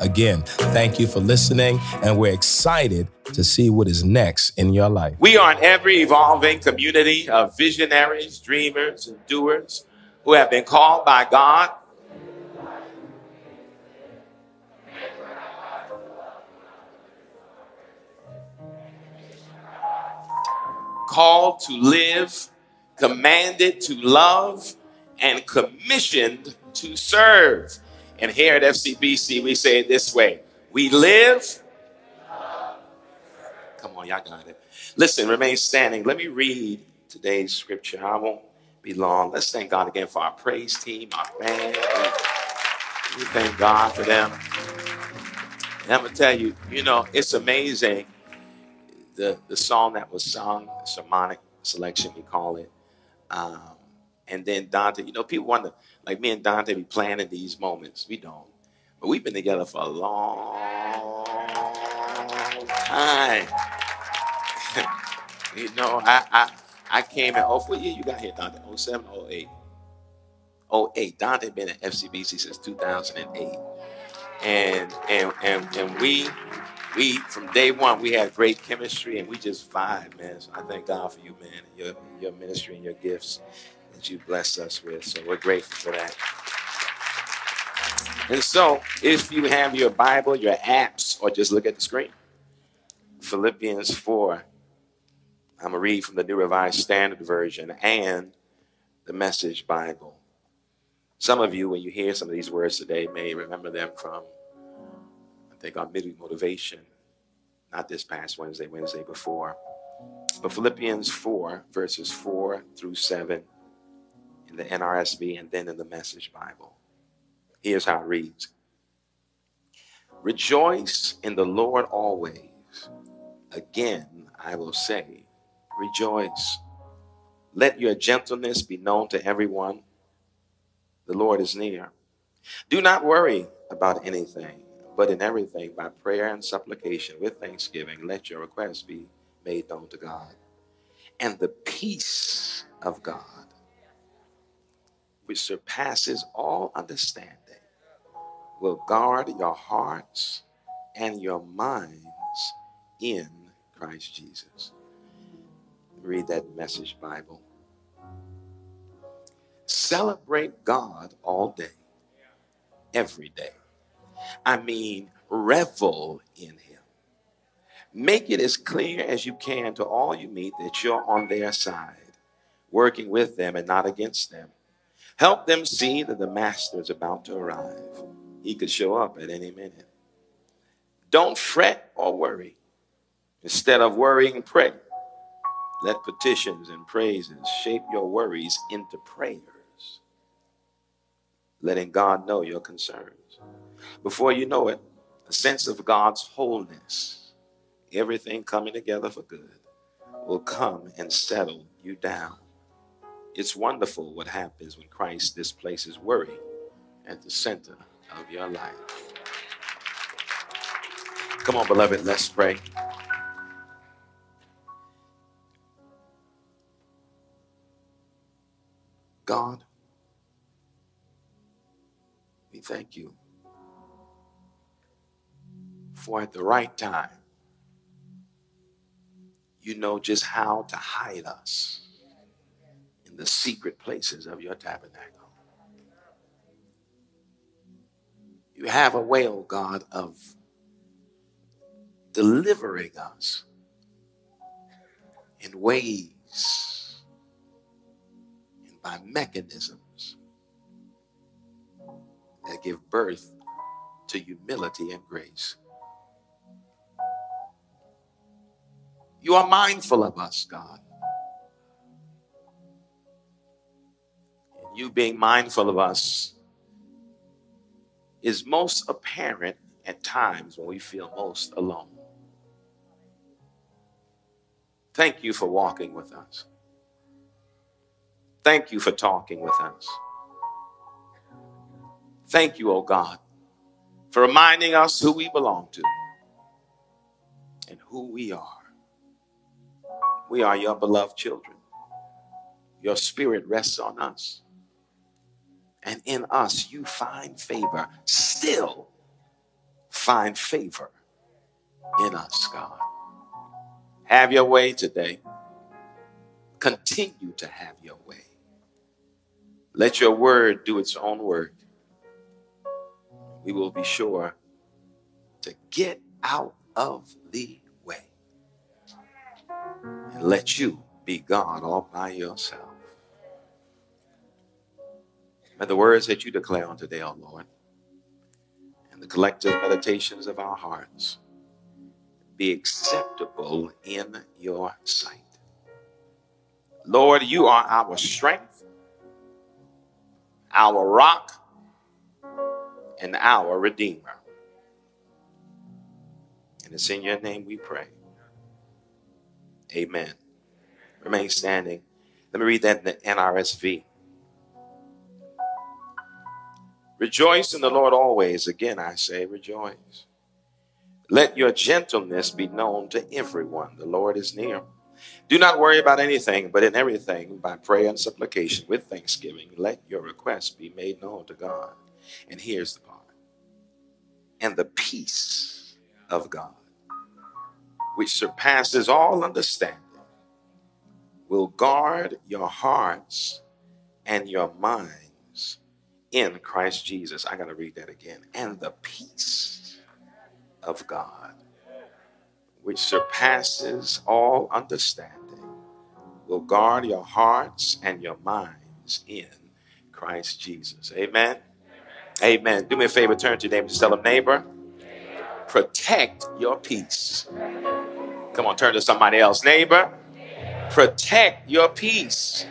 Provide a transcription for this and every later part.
Again, thank you for listening, and we're excited to see what is next in your life. We are an ever evolving community of visionaries, dreamers, and doers who have been called by God. Called to live, commanded to love, and commissioned to serve. And here at FCBC, we say it this way We live. Come on, y'all got it. Listen, remain standing. Let me read today's scripture. I won't be long. Let's thank God again for our praise team, our band. We, thank God for them. And I'm going to tell you, you know, it's amazing the, the song that was sung, sermonic selection, we call it. Um, and then Dante, you know, people wonder, like me and Dante be planning these moments. We don't. But we've been together for a long time. you know, I, I I came in, oh, what year you got here, Dante? 07, 08. 08. Dante been at FCBC since 2008. And and and and we we from day one we had great chemistry and we just vibe, man. So I thank God for you, man, your your ministry and your gifts that you blessed us with. So we're grateful for that. And so, if you have your Bible, your apps, or just look at the screen, Philippians 4, I'm going to read from the New Revised Standard Version and the Message Bible. Some of you, when you hear some of these words today, may remember them from, I think, our midweek motivation, not this past Wednesday, Wednesday before. But Philippians 4, verses 4 through 7 in the NRSV and then in the Message Bible. Here's how it reads Rejoice in the Lord always. Again, I will say, rejoice. Let your gentleness be known to everyone. The Lord is near. Do not worry about anything, but in everything, by prayer and supplication with thanksgiving, let your requests be made known to God. And the peace of God which surpasses all understanding, will guard your hearts and your minds in Christ Jesus. Read that message Bible. Celebrate God all day, every day. I mean, revel in Him. Make it as clear as you can to all you meet that you're on their side, working with them and not against them. Help them see that the master is about to arrive. He could show up at any minute. Don't fret or worry. Instead of worrying, pray. Let petitions and praises shape your worries into prayers, letting God know your concerns. Before you know it, a sense of God's wholeness, everything coming together for good, will come and settle you down. It's wonderful what happens when Christ displaces worry at the center of your life. Come on, beloved, let's pray. God, we thank you for at the right time, you know just how to hide us the secret places of your tabernacle. You have a way, oh God, of delivering us in ways and by mechanisms that give birth to humility and grace. You are mindful of us, God. You being mindful of us is most apparent at times when we feel most alone. Thank you for walking with us. Thank you for talking with us. Thank you, oh God, for reminding us who we belong to and who we are. We are your beloved children. Your spirit rests on us. And in us, you find favor. Still find favor in us, God. Have your way today. Continue to have your way. Let your word do its own work. We will be sure to get out of the way and let you be God all by yourself. May the words that you declare on today, O Lord, and the collective meditations of our hearts be acceptable in your sight. Lord, you are our strength, our rock, and our redeemer. And it's in your name we pray. Amen. Remain standing. Let me read that in the NRSV. Rejoice in the Lord always. Again, I say, rejoice. Let your gentleness be known to everyone. The Lord is near. Do not worry about anything, but in everything, by prayer and supplication with thanksgiving, let your requests be made known to God. And here's the part and the peace of God, which surpasses all understanding, will guard your hearts and your minds in Christ Jesus. I got to read that again. And the peace of God, which surpasses all understanding, will guard your hearts and your minds in Christ Jesus. Amen. Amen. Do me a favor, turn to your neighbor, just tell them, neighbor, protect your peace. Come on, turn to somebody else. Neighbor, protect your peace.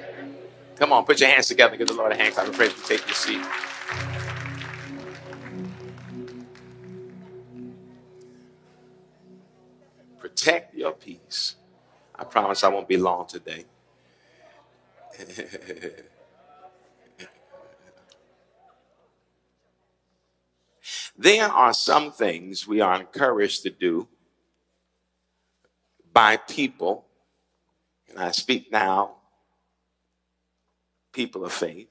Come on, put your hands together. Give the Lord a hand clap of praise. You take your seat. Protect your peace. I promise I won't be long today. there are some things we are encouraged to do by people, and I speak now people of faith.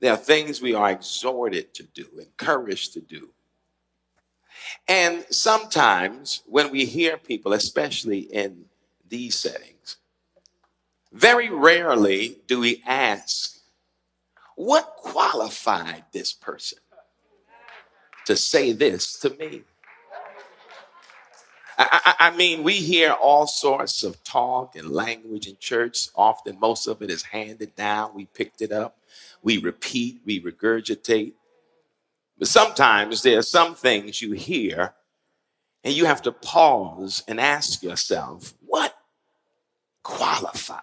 There are things we are exhorted to do, encouraged to do. And sometimes when we hear people, especially in these settings, very rarely do we ask, what qualified this person to say this to me? I, I, mean, we hear all sorts of talk and language in church. Often, most of it is handed down. We picked it up, we repeat, we regurgitate. But sometimes there are some things you hear, and you have to pause and ask yourself, what qualified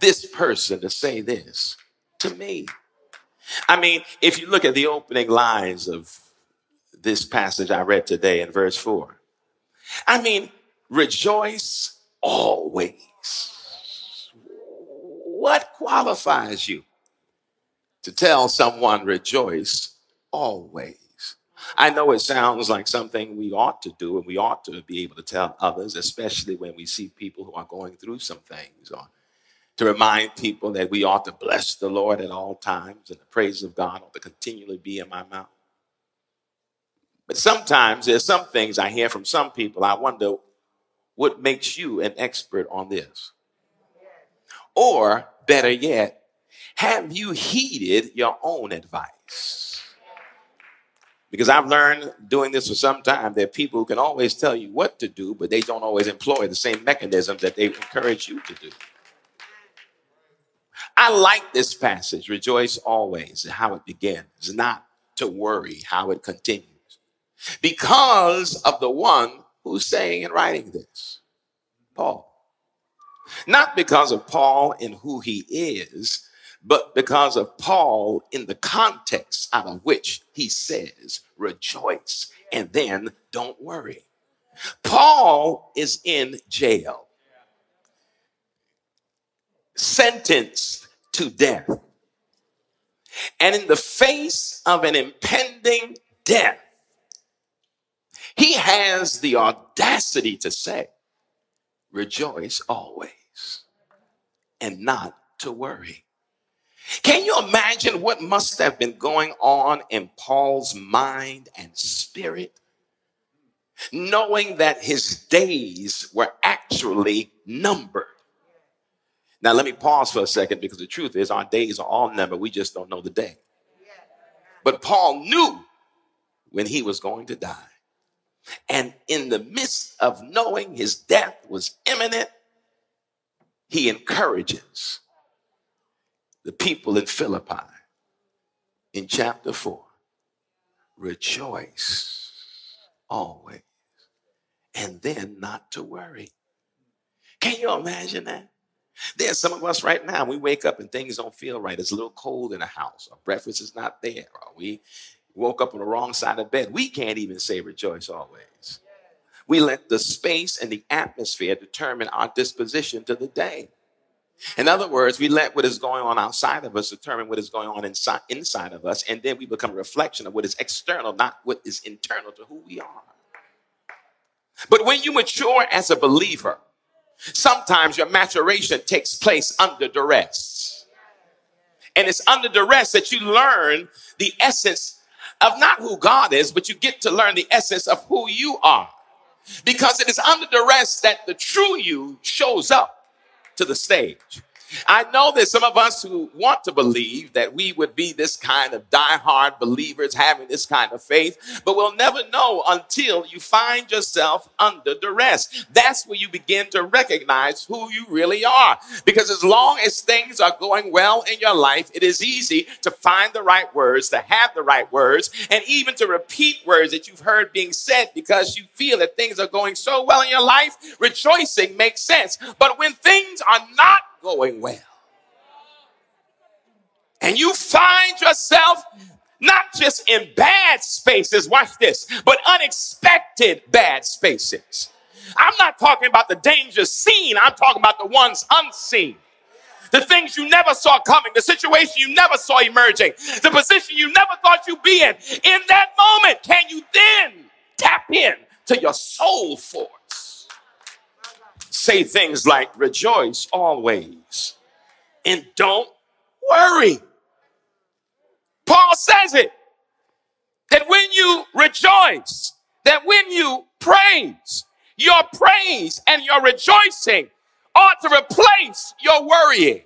this person to say this to me? I mean, if you look at the opening lines of this passage I read today in verse 4. I mean, rejoice always. What qualifies you to tell someone rejoice always? I know it sounds like something we ought to do and we ought to be able to tell others, especially when we see people who are going through some things, or to remind people that we ought to bless the Lord at all times and the praise of God ought to continually be in my mouth. But sometimes there's some things I hear from some people. I wonder what makes you an expert on this? Or better yet, have you heeded your own advice? Because I've learned doing this for some time that people can always tell you what to do, but they don't always employ the same mechanisms that they encourage you to do. I like this passage, rejoice always, how it begins, not to worry how it continues because of the one who's saying and writing this Paul. Not because of Paul and who he is, but because of Paul in the context out of which he says, rejoice and then don't worry. Paul is in jail, sentenced to death. And in the face of an impending death, he has the audacity to say, Rejoice always and not to worry. Can you imagine what must have been going on in Paul's mind and spirit? Knowing that his days were actually numbered. Now, let me pause for a second because the truth is, our days are all numbered. We just don't know the day. But Paul knew when he was going to die. And in the midst of knowing his death was imminent, he encourages the people in Philippi in chapter 4 rejoice always and then not to worry. Can you imagine that? There's some of us right now, we wake up and things don't feel right. It's a little cold in the house, or breakfast is not there, or we woke up on the wrong side of bed. We can't even say rejoice always. We let the space and the atmosphere determine our disposition to the day. In other words, we let what is going on outside of us determine what is going on inside, inside of us, and then we become a reflection of what is external, not what is internal to who we are. But when you mature as a believer, sometimes your maturation takes place under duress. And it's under duress that you learn the essence of not who God is, but you get to learn the essence of who you are. Because it is under duress that the true you shows up to the stage. I know there's some of us who want to believe that we would be this kind of die-hard believers having this kind of faith, but we'll never know until you find yourself under duress. That's where you begin to recognize who you really are. Because as long as things are going well in your life, it is easy to find the right words, to have the right words, and even to repeat words that you've heard being said because you feel that things are going so well in your life. Rejoicing makes sense. But when things are not going well. And you find yourself not just in bad spaces, watch this, but unexpected bad spaces. I'm not talking about the danger seen, I'm talking about the ones unseen. The things you never saw coming, the situation you never saw emerging, the position you never thought you'd be in. In that moment, can you then tap in to your soul force? Say things like rejoice always and don't worry. Paul says it that when you rejoice, that when you praise, your praise and your rejoicing ought to replace your worrying.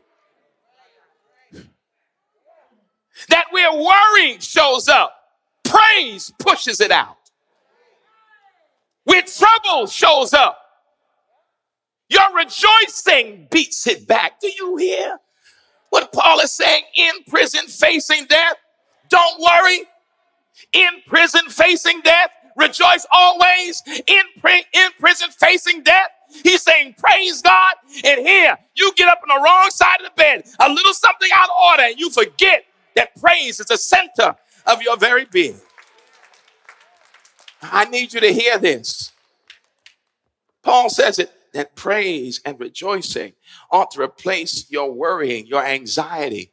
That where worry shows up, praise pushes it out. Where trouble shows up, your rejoicing beats it back. Do you hear what Paul is saying? In prison, facing death, don't worry. In prison, facing death, rejoice always. In, in prison, facing death, He's saying, Praise God. And here, you get up on the wrong side of the bed, a little something out of order, and you forget that praise is the center of your very being. I need you to hear this. Paul says it that praise and rejoicing ought to replace your worrying, your anxiety.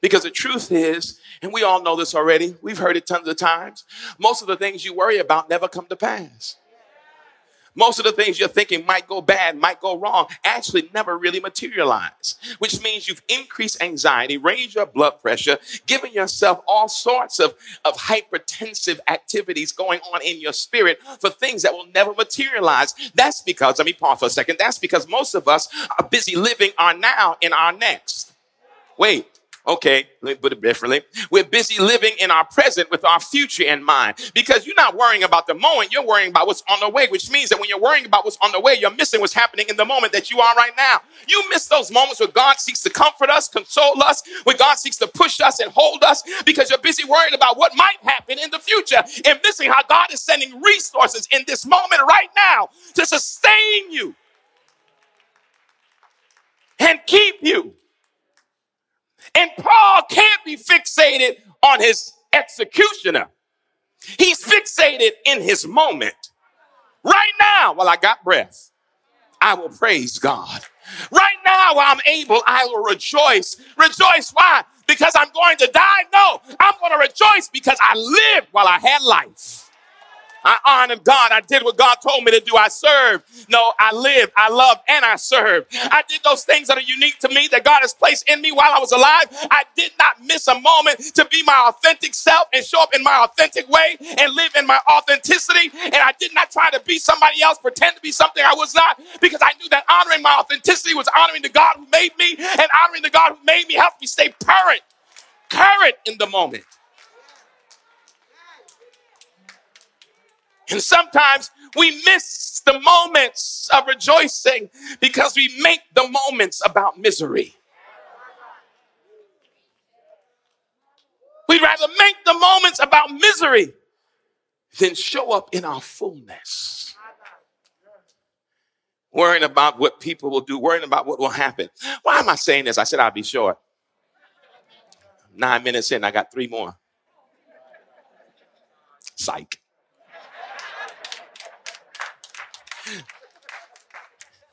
Because the truth is, and we all know this already, we've heard it tons of times, most of the things you worry about never come to pass. Most of the things you're thinking might go bad, might go wrong, actually never really materialize, which means you've increased anxiety, raised your blood pressure, given yourself all sorts of, of hypertensive activities going on in your spirit for things that will never materialize. That's because, let me pause for a second, that's because most of us are busy living our now in our next. Wait, Okay, let me put it differently. We're busy living in our present with our future in mind because you're not worrying about the moment, you're worrying about what's on the way, which means that when you're worrying about what's on the way, you're missing what's happening in the moment that you are right now. You miss those moments where God seeks to comfort us, console us, where God seeks to push us and hold us because you're busy worrying about what might happen in the future and missing how God is sending resources in this moment right now to sustain you and keep you and Paul can't be fixated on his executioner. He's fixated in his moment. Right now, while I got breath, I will praise God. Right now, while I'm able, I will rejoice. Rejoice. Why? Because I'm going to die? No, I'm going to rejoice because I lived while I had life. I honored God. I did what God told me to do. I served. No, I lived, I loved, and I served. I did those things that are unique to me that God has placed in me while I was alive. I did not miss a moment to be my authentic self and show up in my authentic way and live in my authenticity. And I did not try to be somebody else, pretend to be something I was not, because I knew that honoring my authenticity was honoring the God who made me, and honoring the God who made me helped me stay current, current in the moment. And sometimes we miss the moments of rejoicing because we make the moments about misery. We'd rather make the moments about misery than show up in our fullness. Worrying about what people will do, worrying about what will happen. Why am I saying this? I said I'll be short. Nine minutes in, I got three more. Psych.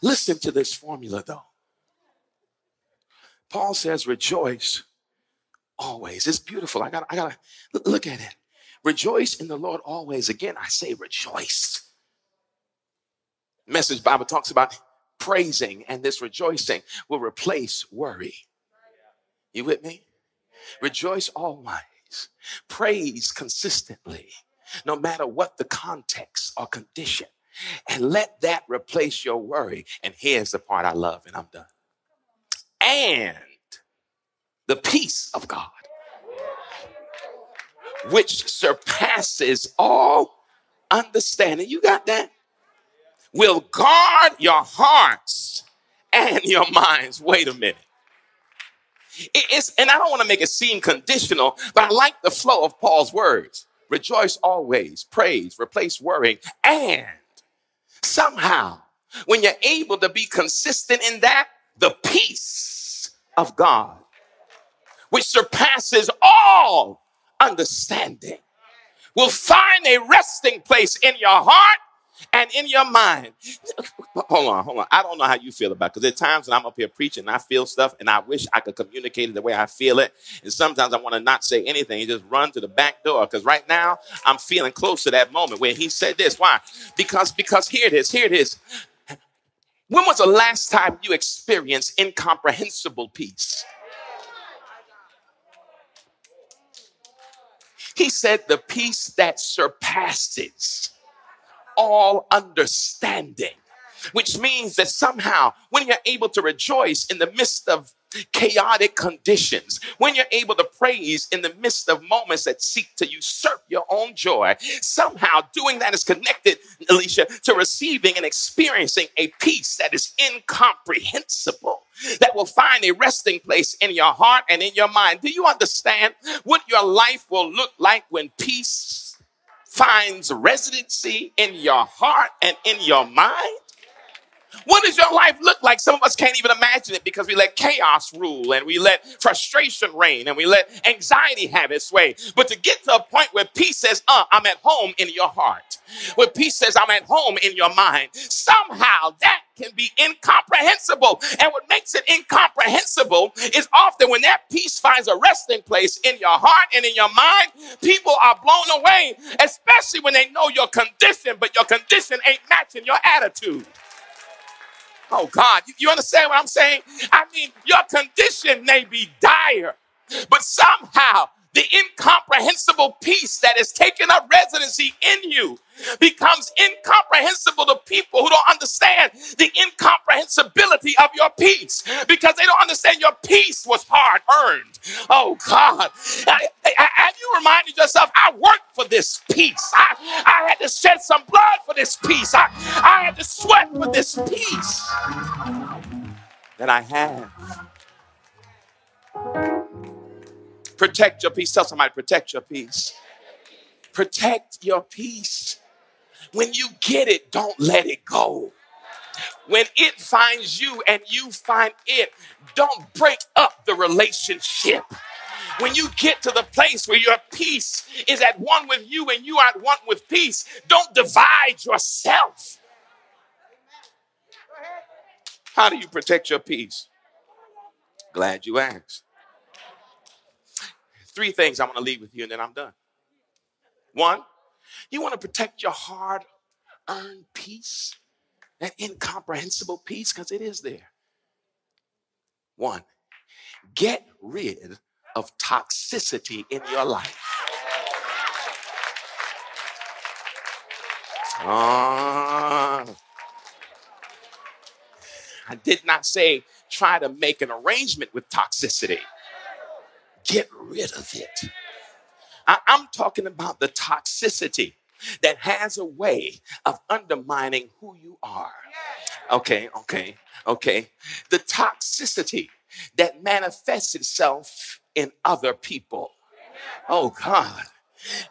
Listen to this formula though. Paul says, rejoice always. It's beautiful. I got I gotta look at it. Rejoice in the Lord always. Again, I say rejoice. Message Bible talks about praising, and this rejoicing will replace worry. You with me? Rejoice always. Praise consistently, no matter what the context or condition and let that replace your worry. And here's the part I love, and I'm done. And the peace of God, which surpasses all understanding. You got that? Will guard your hearts and your minds. Wait a minute. It's, and I don't want to make it seem conditional, but I like the flow of Paul's words. Rejoice always, praise, replace worrying, and somehow, when you're able to be consistent in that, the peace of God, which surpasses all understanding, will find a resting place in your heart and in your mind. Hold on, hold on. I don't know how you feel about it because at times when I'm up here preaching I feel stuff and I wish I could communicate it the way I feel it. And sometimes I want to not say anything and just run to the back door because right now I'm feeling close to that moment where he said this. Why? Because because here it is, here it is. When was the last time you experienced incomprehensible peace? He said, the peace that surpasses all understanding which means that somehow when you're able to rejoice in the midst of chaotic conditions, when you're able to praise in the midst of moments that seek to usurp your own joy, somehow doing that is connected, Alicia, to receiving and experiencing a peace that is incomprehensible, that will find a resting place in your heart and in your mind. Do you understand what your life will look like when peace finds residency in your heart and in your mind? What does your life look like? Some of us can't even imagine it because we let chaos rule and we let frustration reign and we let anxiety have its way. But to get to a point where peace says, uh, I'm at home in your heart, where peace says, I'm at home in your mind, somehow that can be incomprehensible. And what makes it incomprehensible is often when that peace finds a resting place in your heart and in your mind, people are blown away, especially when they know your condition, but your condition ain't matching your attitude. Oh God, you, understand what I'm saying? I mean, your condition may be dire, but somehow the incomprehensible peace that has taken up residency in you becomes incomprehensible to people who don't understand the incomprehensibility of your peace because they don't understand your peace was hard earned. Oh God. Have you reminded yourself, I worked for this peace. I, I had to shed some blood for this peace. I, I had to sweat for this peace that I have. Protect your peace. Tell somebody, protect your peace. Protect your peace. When you get it, don't let it go. When it finds you and you find it, don't break up the relationship. When you get to the place where your peace is at one with you and you are at one with peace, don't divide yourself. How do you protect your peace? Glad you asked. Three things I want to leave with you and then I'm done. One, you want to protect your hard earned peace, that incomprehensible peace, because it is there. One, get rid of toxicity in your life. Uh, I did not say try to make an arrangement with toxicity. Get rid of it. I, am talking about the toxicity that has a way of undermining who you are. Okay, okay, okay. The toxicity that manifests itself in other people. Oh, God.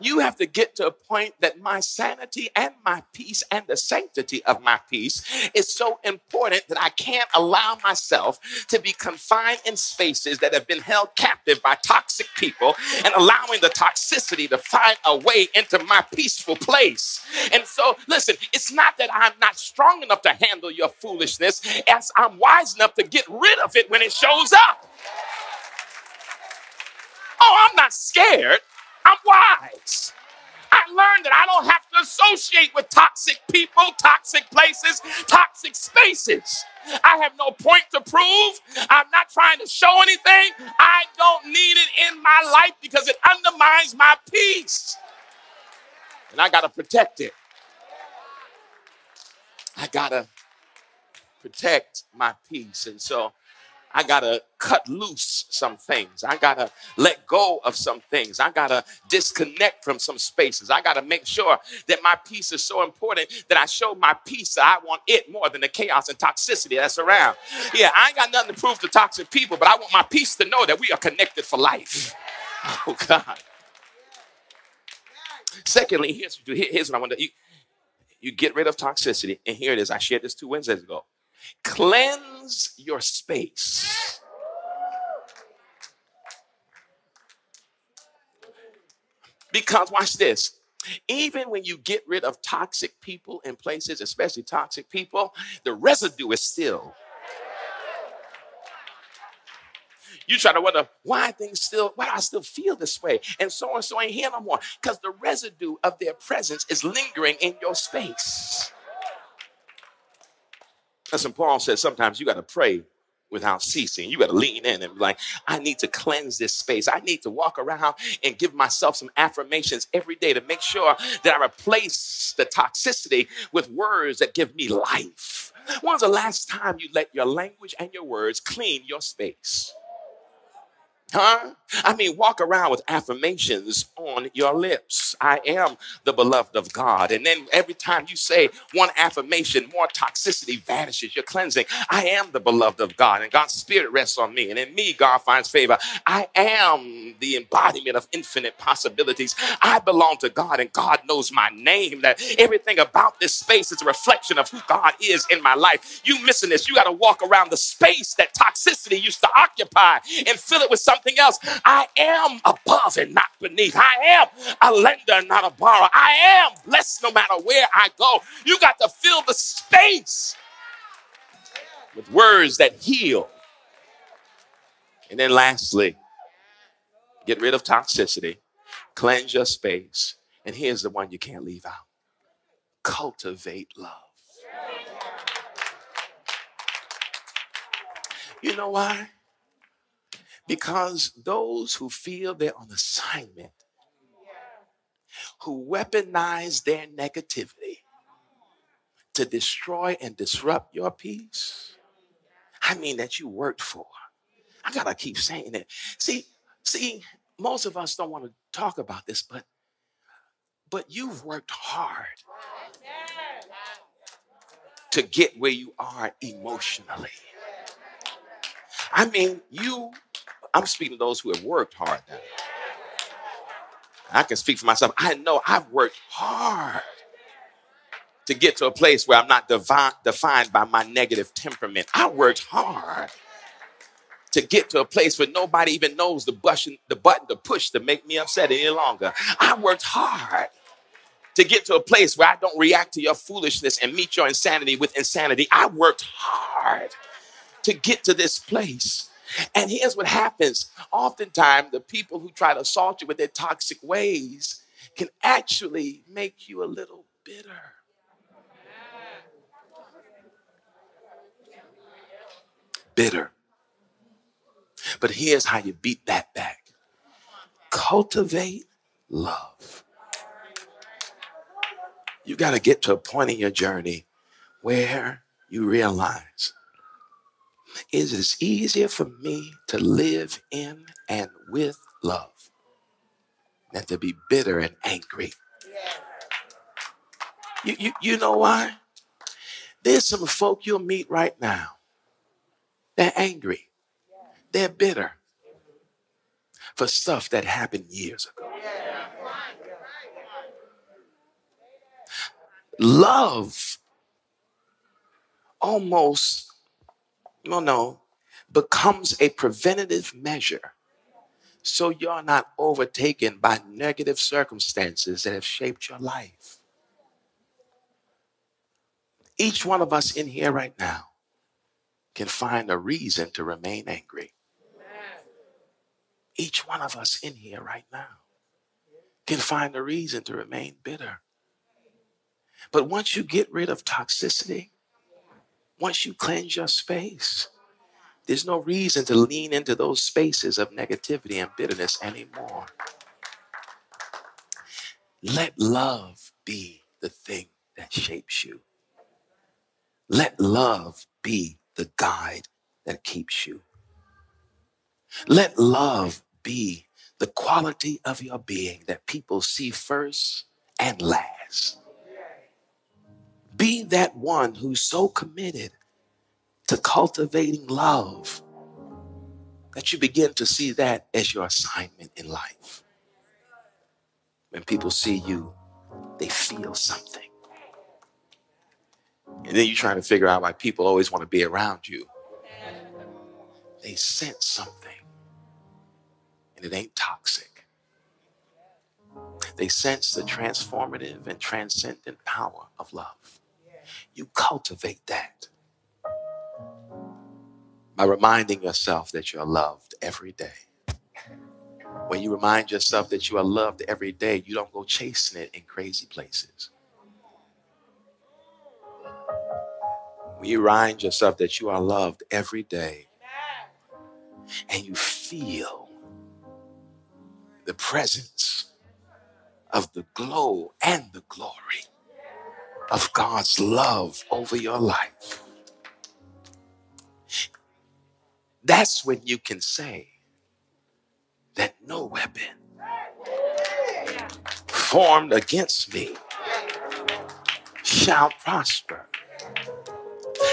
You have to get to a point that my sanity and my peace and the sanctity of my peace is so important that I can't allow myself to be confined in spaces that have been held captive by toxic people and allowing the toxicity to find a way into my peaceful place. And so, listen, it's not that I'm not strong enough to handle your foolishness, as I'm wise enough to get rid of it when it shows up. Oh, I'm not scared. I'm wise. I learned that I don't have to associate with toxic people, toxic places, toxic spaces. I have no point to prove. I'm not trying to show anything. I don't need it in my life because it undermines my peace. And I got to protect it. I got to protect my peace. And so I gotta cut loose some things. I gotta let go of some things. I gotta disconnect from some spaces. I gotta make sure that my peace is so important that I show my peace that I want it more than the chaos and toxicity that's around. Yeah, I ain't got nothing to prove to toxic people, but I want my peace to know that we are connected for life. Oh God. Secondly, here's, here's what I want to you, you get rid of toxicity, and here it is. I shared this two Wednesdays ago. Cleanse your space. Because, watch this. Even when you get rid of toxic people in places, especially toxic people, the residue is still. You try to wonder why things still, why do I still feel this way? And so and so ain't here no more. Because the residue of their presence is lingering in your space. Listen, Paul said sometimes you got to pray without ceasing. You got to lean in and be like, I need to cleanse this space. I need to walk around and give myself some affirmations every day to make sure that I replace the toxicity with words that give me life. When's the last time you let your language and your words clean your space? Huh? I mean, walk around with affirmations on your lips. I am the beloved of God. And then every time you say one affirmation, more toxicity vanishes. You're cleansing. I am the beloved of God, and God's spirit rests on me. And in me, God finds favor. I am the embodiment of infinite possibilities. I belong to God, and God knows my name. That everything about this space is a reflection of who God is in my life. You missing this. You got to walk around the space that toxicity used to occupy and fill it with something something else. I am above and not beneath. I am a lender, not a borrower. I am blessed no matter where I go. You got to fill the space with words that heal. And then lastly, get rid of toxicity, cleanse your space. And here's the one you can't leave out cultivate love. You know why? Because those who feel they're on assignment, who weaponize their negativity to destroy and disrupt your peace, I mean that you worked for. I gotta keep saying it. See, see, most of us don't want to talk about this, but but you've worked hard to get where you are emotionally. I mean, you I'm speaking to those who have worked hard now. I can speak for myself. I know I've worked hard to get to a place where I'm not defined by my negative temperament. I worked hard to get to a place where nobody even knows the button, the button to push to make me upset any longer. I worked hard to get to a place where I don't react to your foolishness and meet your insanity with insanity. I worked hard to get to this place. And here's what happens oftentimes, the people who try to assault you with their toxic ways can actually make you a little bitter. Bitter. But here's how you beat that back cultivate love. You got to get to a point in your journey where you realize is it easier for me to live in and with love than to be bitter and angry. You, you, you know why? There's some folk you'll meet right now. They're angry. They're bitter for stuff that happened years ago. Love almost, no, no, becomes a preventative measure so you're not overtaken by negative circumstances that have shaped your life. Each one of us in here right now can find a reason to remain angry. Each one of us in here right now can find a reason to remain bitter. But once you get rid of toxicity, once you cleanse your space, there's no reason to lean into those spaces of negativity and bitterness anymore. Let love be the thing that shapes you. Let love be the guide that keeps you. Let love be the quality of your being that people see first and last. Be that one who's so committed to cultivating love that you begin to see that as your assignment in life. When people see you, they feel something. And then you're trying to figure out why people always want to be around you. They sense something, and it ain't toxic. They sense the transformative and transcendent power of love. You cultivate that by reminding yourself that you're loved every day. When you remind yourself that you are loved every day, you don't go chasing it in crazy places. When you remind yourself that you are loved every day and you feel the presence of the glow and the glory of God's love over your life That's when you can say that no weapon formed against me shall prosper.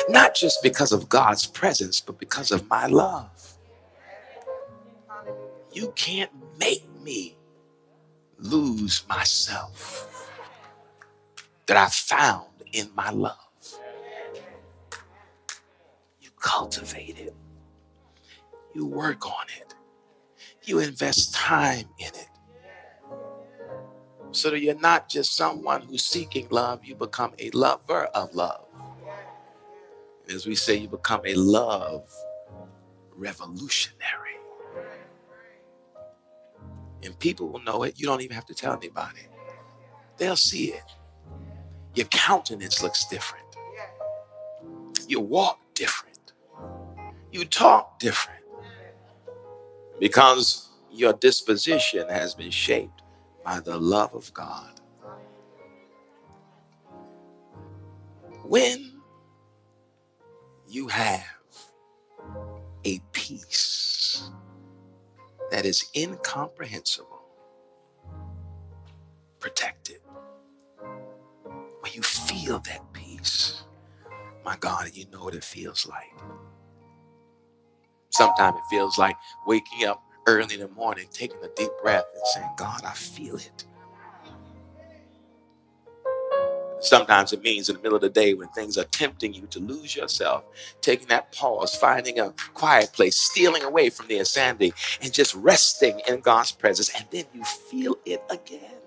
Not just because of God's presence, but because of my love. You can't make me lose myself that I found in my love. You cultivate it. You work on it. You invest time in it. So that you're not just someone who's seeking love, you become a lover of love. As we say, you become a love revolutionary. And people will know it. You don't even have to tell anybody. They'll see it. Your countenance looks different. You walk different. You talk different because your disposition has been shaped by the love of God. When you have a peace that is incomprehensible, protected, when you feel that peace, my God, you know what it feels like. Sometimes it feels like waking up early in the morning, taking a deep breath and saying, God, I feel it. Sometimes it means in the middle of the day when things are tempting you to lose yourself, taking that pause, finding a quiet place, stealing away from the insanity, and just resting in God's presence. And then you feel it again.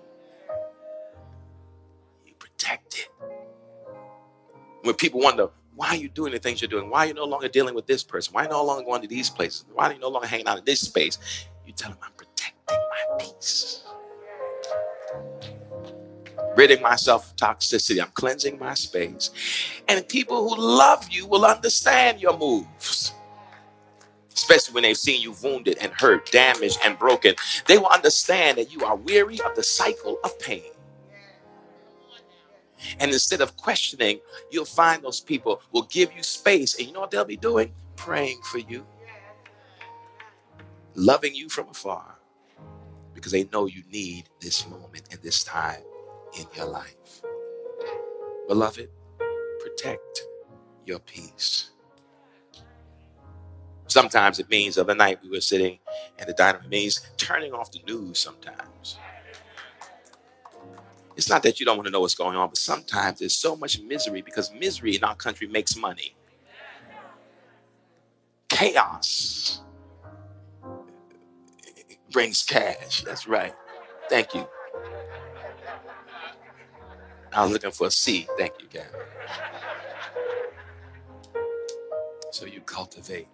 You protect it. When people wonder, why are you doing the things you're doing? Why are you no longer dealing with this person? Why are you no longer going to these places? Why are you no longer hanging out in this space? You tell them, I'm protecting my peace ridding myself of toxicity. I'm cleansing my space. And people who love you will understand your moves. Especially when they've seen you wounded and hurt, damaged and broken. They will understand that you are weary of the cycle of pain. And instead of questioning, you'll find those people will give you space. And you know what they'll be doing? Praying for you, loving you from afar, because they know you need this moment and this time in your life. Beloved, protect your peace. Sometimes it means the other night we were sitting at the dining room, it means turning off the news sometimes. It's not that you don't want to know what's going on, but sometimes there's so much misery because misery in our country makes money. Chaos brings cash. That's right. Thank you. I was looking for a C. Thank you, Gavin. So you cultivate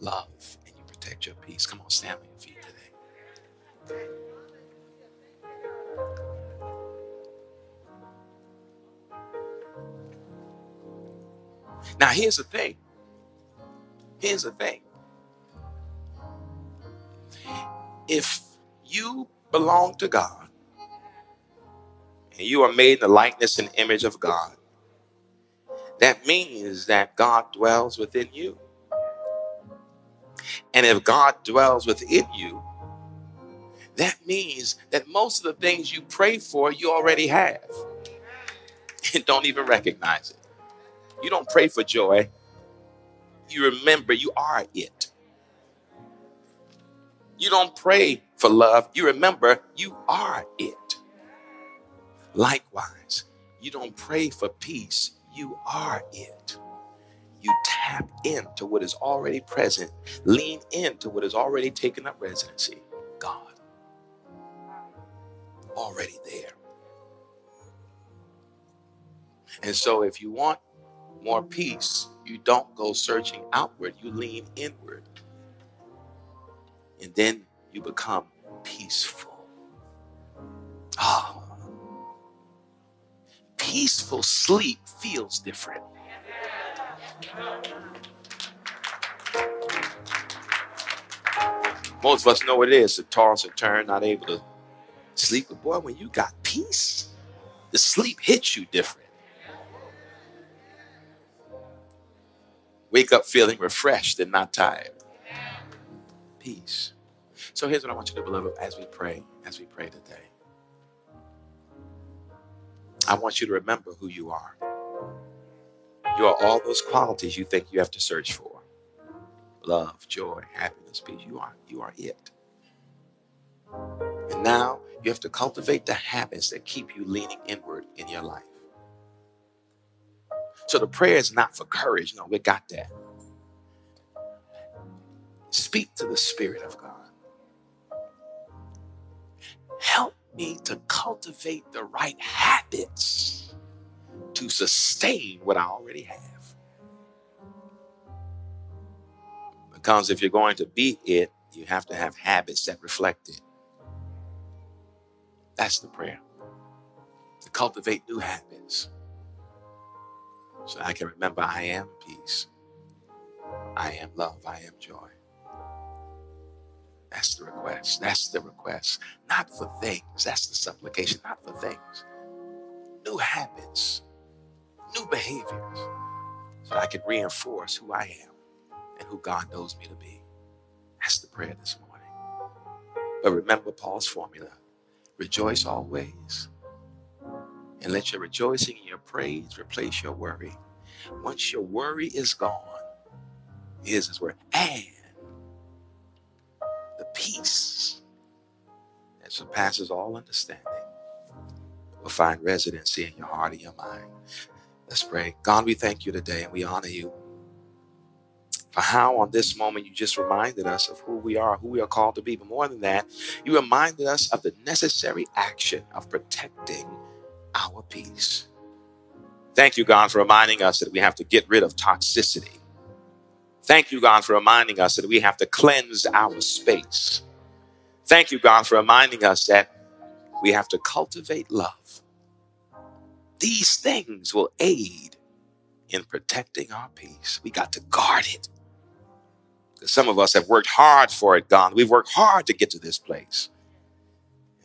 love and you protect your peace. Come on, stand on your feet today. Now, here's the thing. Here's the thing. If you belong to God, and you are made in the likeness and image of God, that means that God dwells within you. And if God dwells within you, that means that most of the things you pray for, you already have and don't even recognize it. You don't pray for joy, you remember you are it. You don't pray for love, you remember you are it. Likewise, you don't pray for peace, you are it. You tap into what is already present, lean into what is already taken up residency God. Already there. And so, if you want more peace, you don't go searching outward, you lean inward. And then you become peaceful. Ah, peaceful sleep feels different. Most of us know what it is to toss and turn, not able to sleep. But boy, when you got peace, the sleep hits you different. Wake up feeling refreshed and not tired. Peace. So here's what I want you to, beloved, as we pray, as we pray today. I want you to remember who you are. You are all those qualities you think you have to search for love, joy, happiness, peace. You are, you are it. And now you have to cultivate the habits that keep you leaning inward in your life. So the prayer is not for courage. No, we got that. Speak to the Spirit of God. Help me to cultivate the right habits to sustain what I already have. Because if you're going to be it, you have to have habits that reflect it. That's the prayer. To cultivate new habits. So I can remember I am peace. I am love. I am joy. That's the request. That's the request. Not for things. That's the supplication. Not for things. New habits, new behaviors, so I can reinforce who I am and who God knows me to be. That's the prayer this morning. But remember Paul's formula rejoice always. And let your rejoicing and your praise replace your worry. Once your worry is gone, his word, and the peace that surpasses all understanding will find residency in your heart and your mind. Let's pray. God, we thank you today and we honor you for how on this moment you just reminded us of who we are, who we are called to be. But more than that, you reminded us of the necessary action of protecting our peace. Thank you, God, for reminding us that we have to get rid of toxicity. Thank you, God, for reminding us that we have to cleanse our space. Thank you, God, for reminding us that we have to cultivate love. These things will aid in protecting our peace. We got to guard it. Some of us have worked hard for it, God. We've worked hard to get to this place.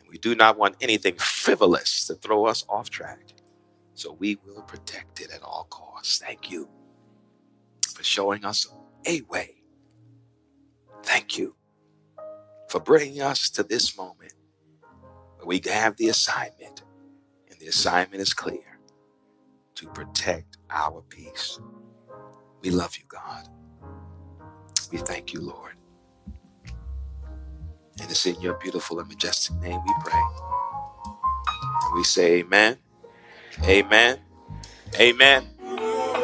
We do not want anything frivolous to throw us off track. So we will protect it at all costs. Thank you for showing us a way. Thank you for bringing us to this moment where we have the assignment, and the assignment is clear to protect our peace. We love you, God. We thank you, Lord. And it's in your beautiful and majestic name we pray. And we say, Amen, Amen, Amen.